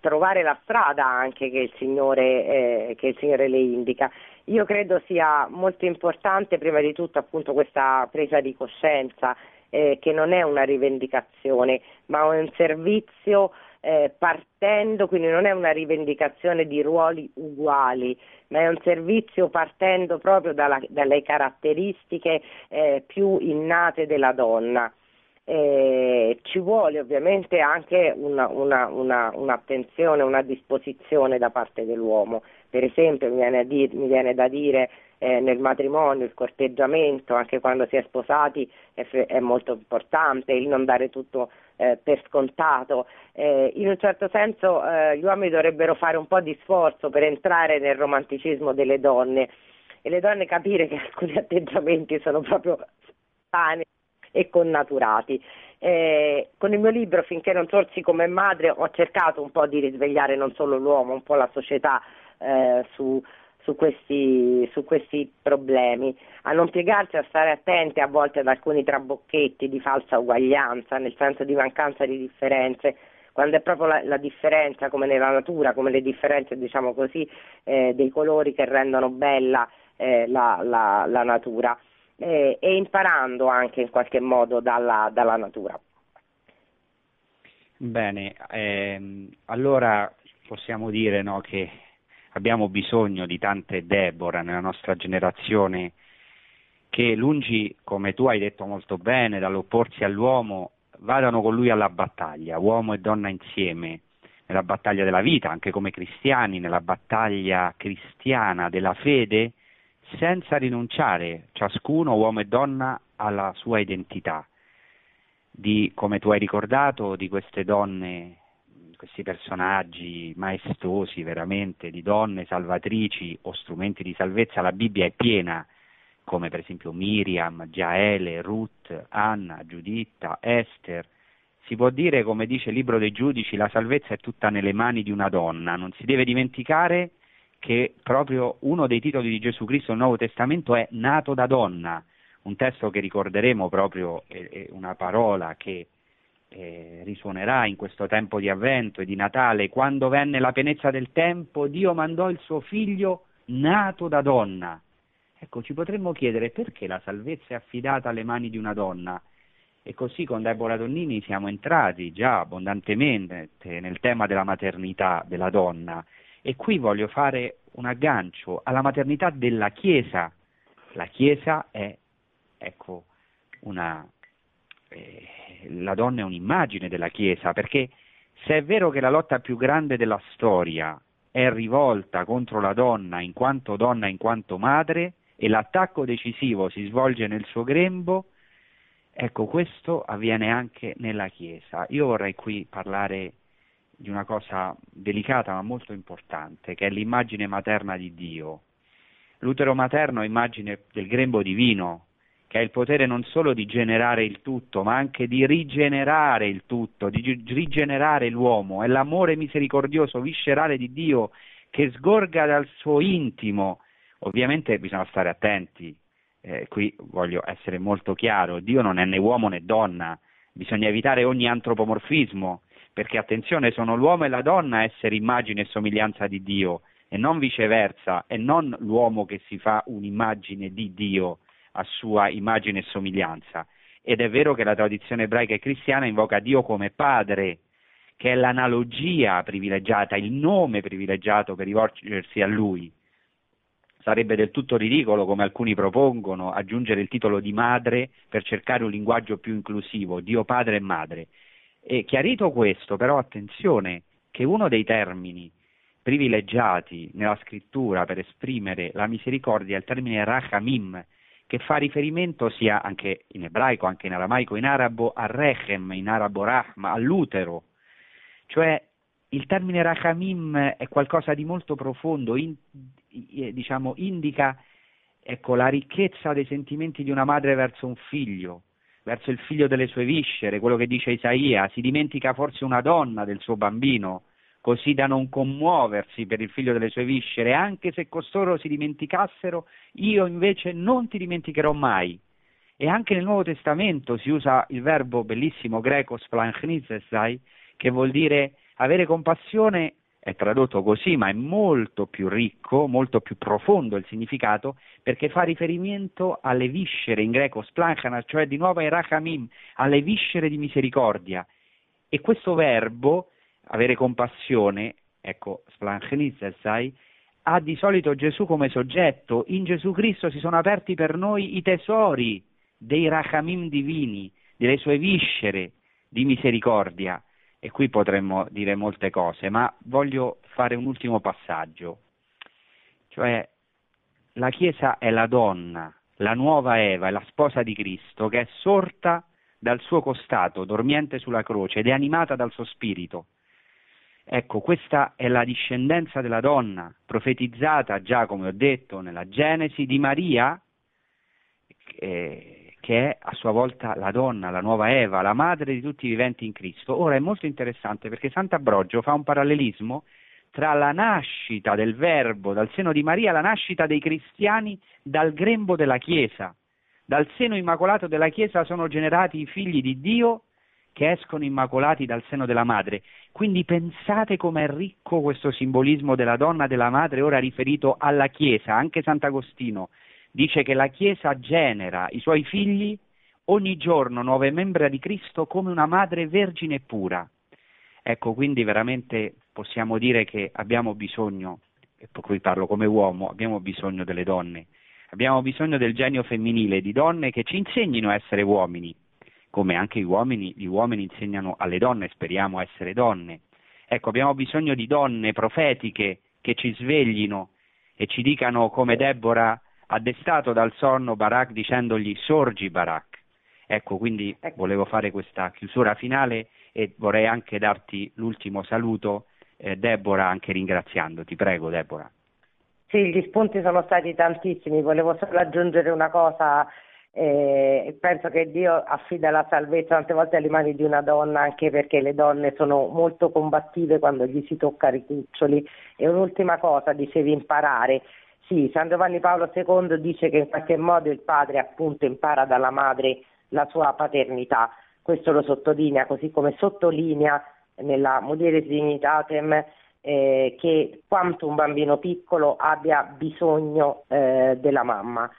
trovare la strada anche che il, Signore, che il Signore le indica. Io credo sia molto importante prima di tutto appunto questa presa di coscienza eh, che non è una rivendicazione ma un servizio eh, partendo, quindi non è una rivendicazione di ruoli uguali, ma è un servizio partendo proprio dalla, dalle caratteristiche eh, più innate della donna. Eh, ci vuole ovviamente anche una, una, una, un'attenzione, una disposizione da parte dell'uomo. Per esempio mi viene, dir, mi viene da dire eh, nel matrimonio il corteggiamento, anche quando si è sposati, è, è molto importante il non dare tutto eh, per scontato. Eh, in un certo senso eh, gli uomini dovrebbero fare un po' di sforzo per entrare nel romanticismo delle donne e le donne capire che alcuni atteggiamenti sono proprio spontanei e connaturati. Eh, con il mio libro Finché non sorsi come madre ho cercato un po' di risvegliare non solo l'uomo, un po' la società eh, su, su, questi, su, questi, problemi, a non piegarci, a stare attenti a volte ad alcuni trabocchetti di falsa uguaglianza, nel senso di mancanza di differenze, quando è proprio la, la differenza, come nella natura, come le differenze diciamo così, eh, dei colori che rendono bella eh, la, la, la natura. E imparando anche in qualche modo dalla, dalla natura.
Bene, ehm, allora possiamo dire no, che abbiamo bisogno di tante Deborah nella nostra generazione che lungi, come tu hai detto molto bene, dall'opporsi all'uomo, vadano con lui alla battaglia, uomo e donna insieme, nella battaglia della vita, anche come cristiani, nella battaglia cristiana della fede, senza rinunciare ciascuno, uomo e donna, alla sua identità. Di, come tu hai ricordato, di queste donne, questi personaggi maestosi veramente, di donne salvatrici o strumenti di salvezza, la Bibbia è piena, come per esempio Miriam, Giaele, Ruth, Anna, Giuditta, Esther. Si può dire, come dice il libro dei giudici, la salvezza è tutta nelle mani di una donna, non si deve dimenticare che proprio uno dei titoli di Gesù Cristo nel Nuovo Testamento è nato da donna, un testo che ricorderemo proprio, è, una parola che eh, risuonerà in questo tempo di avvento e di Natale, quando venne la pienezza del tempo, Dio mandò il suo figlio nato da donna. Ecco, ci potremmo chiedere perché la salvezza è affidata alle mani di una donna. E così con Deborah Donnini siamo entrati già abbondantemente nel tema della maternità della donna e qui voglio fare un aggancio alla maternità della Chiesa. La Chiesa è, ecco, una, eh, la donna è un'immagine della Chiesa, perché se è vero che la lotta più grande della storia è rivolta contro la donna in quanto donna, in quanto madre, e l'attacco decisivo si svolge nel suo grembo, ecco, questo avviene anche nella Chiesa. Io vorrei qui parlare di una cosa delicata ma molto importante, che è l'immagine materna di Dio. L'utero materno è immagine del grembo divino, che ha il potere non solo di generare il tutto, ma anche di rigenerare il tutto, di rigenerare l'uomo. È l'amore misericordioso, viscerale di Dio che sgorga dal suo intimo. Ovviamente bisogna stare attenti, eh, qui voglio essere molto chiaro, Dio non è né uomo né donna, bisogna evitare ogni antropomorfismo, perché attenzione, sono l'uomo e la donna a essere immagine e somiglianza di Dio, e non viceversa, e non l'uomo che si fa un'immagine di Dio a sua immagine e somiglianza. Ed è vero che la tradizione ebraica e cristiana invoca Dio come padre, che è l'analogia privilegiata, il nome privilegiato per rivolgersi a lui. Sarebbe del tutto ridicolo, come alcuni propongono, aggiungere il titolo di madre per cercare un linguaggio più inclusivo, Dio padre e madre. E chiarito questo, però attenzione, che uno dei termini privilegiati nella scrittura per esprimere la misericordia è il termine rachamim, che fa riferimento sia anche in ebraico, anche in aramaico, in arabo a rechem, in arabo rahma, all'utero. Cioè il termine rachamim è qualcosa di molto profondo, in, diciamo, indica ecco, la ricchezza dei sentimenti di una madre verso un figlio, verso il figlio delle sue viscere, quello che dice Isaia, si dimentica forse una donna del suo bambino, così da non commuoversi per il figlio delle sue viscere, anche se costoro si dimenticassero, io invece non ti dimenticherò mai. E anche nel Nuovo Testamento si usa il verbo bellissimo greco splanchnitzesai, che vuol dire avere compassione, è tradotto così, ma è molto più ricco, molto più profondo il significato, perché fa riferimento alle viscere in greco splanchana, cioè di nuovo ai rachamim, alle viscere di misericordia. E questo verbo avere compassione, ecco, sai, ha di solito Gesù come soggetto. In Gesù Cristo si sono aperti per noi i tesori dei rachamim divini, delle sue viscere di misericordia. E qui potremmo dire molte cose, ma voglio fare un ultimo passaggio. Cioè, la Chiesa è la donna, la nuova Eva, è la sposa di Cristo, che è sorta dal suo costato, dormiente sulla croce, ed è animata dal suo spirito. Ecco, questa è la discendenza della donna, profetizzata già, come ho detto, nella Genesi di Maria, che è a sua volta la donna, la nuova Eva, la madre di tutti i viventi in Cristo. Ora è molto interessante perché Sant'Abrogio fa un parallelismo tra la nascita del Verbo dal seno di Maria e la nascita dei cristiani dal grembo della Chiesa. Dal seno immacolato della Chiesa sono generati i figli di Dio che escono immacolati dal seno della madre. Quindi pensate com'è ricco questo simbolismo della donna e della madre ora riferito alla Chiesa. Anche Sant'Agostino dice che la Chiesa genera i suoi figli ogni giorno nuove membra di Cristo come una madre vergine e pura. Ecco, quindi veramente possiamo dire che abbiamo bisogno, e qui parlo come uomo, abbiamo bisogno delle donne, abbiamo bisogno del genio femminile, di donne che ci insegnino a essere uomini, come anche gli uomini, gli uomini insegnano alle donne, speriamo essere donne. Ecco, abbiamo bisogno di donne profetiche che ci sveglino e ci dicano come Deborah ha destato dal sonno Barak dicendogli sorgi Barak. Ecco, quindi ecco. volevo fare questa chiusura finale e vorrei anche darti l'ultimo saluto, eh, Deborah, anche ringraziandoti. Prego, Deborah.
Sì, gli spunti sono stati tantissimi, volevo solo aggiungere una cosa eh, penso che Dio affida la salvezza tante volte alle mani di una donna anche perché le donne sono molto combattive quando gli si tocca i cuccioli e un'ultima cosa dicevi imparare. Sì, San Giovanni Paolo II dice che in qualche modo il padre appunto impara dalla madre la sua paternità. Questo lo sottolinea così come sottolinea nella Mulieris Dignitatem eh, che quanto un bambino piccolo abbia bisogno eh, della mamma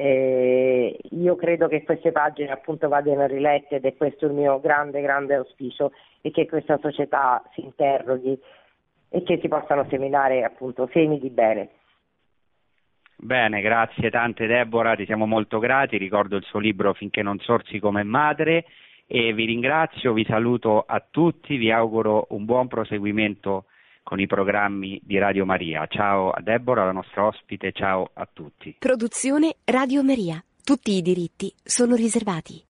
eh, io credo che queste pagine appunto vadano rilette ed è questo il mio grande, grande auspicio e che questa società si interroghi e che si possano seminare appunto semi di bene.
Bene, grazie tante Deborah, ti siamo molto grati, ricordo il suo libro Finché non sorsi come madre e vi ringrazio, vi saluto a tutti, vi auguro un buon proseguimento con i programmi di Radio Maria. Ciao a Deborah, la nostra ospite, ciao a tutti.
Produzione Radio Maria. Tutti i diritti sono riservati.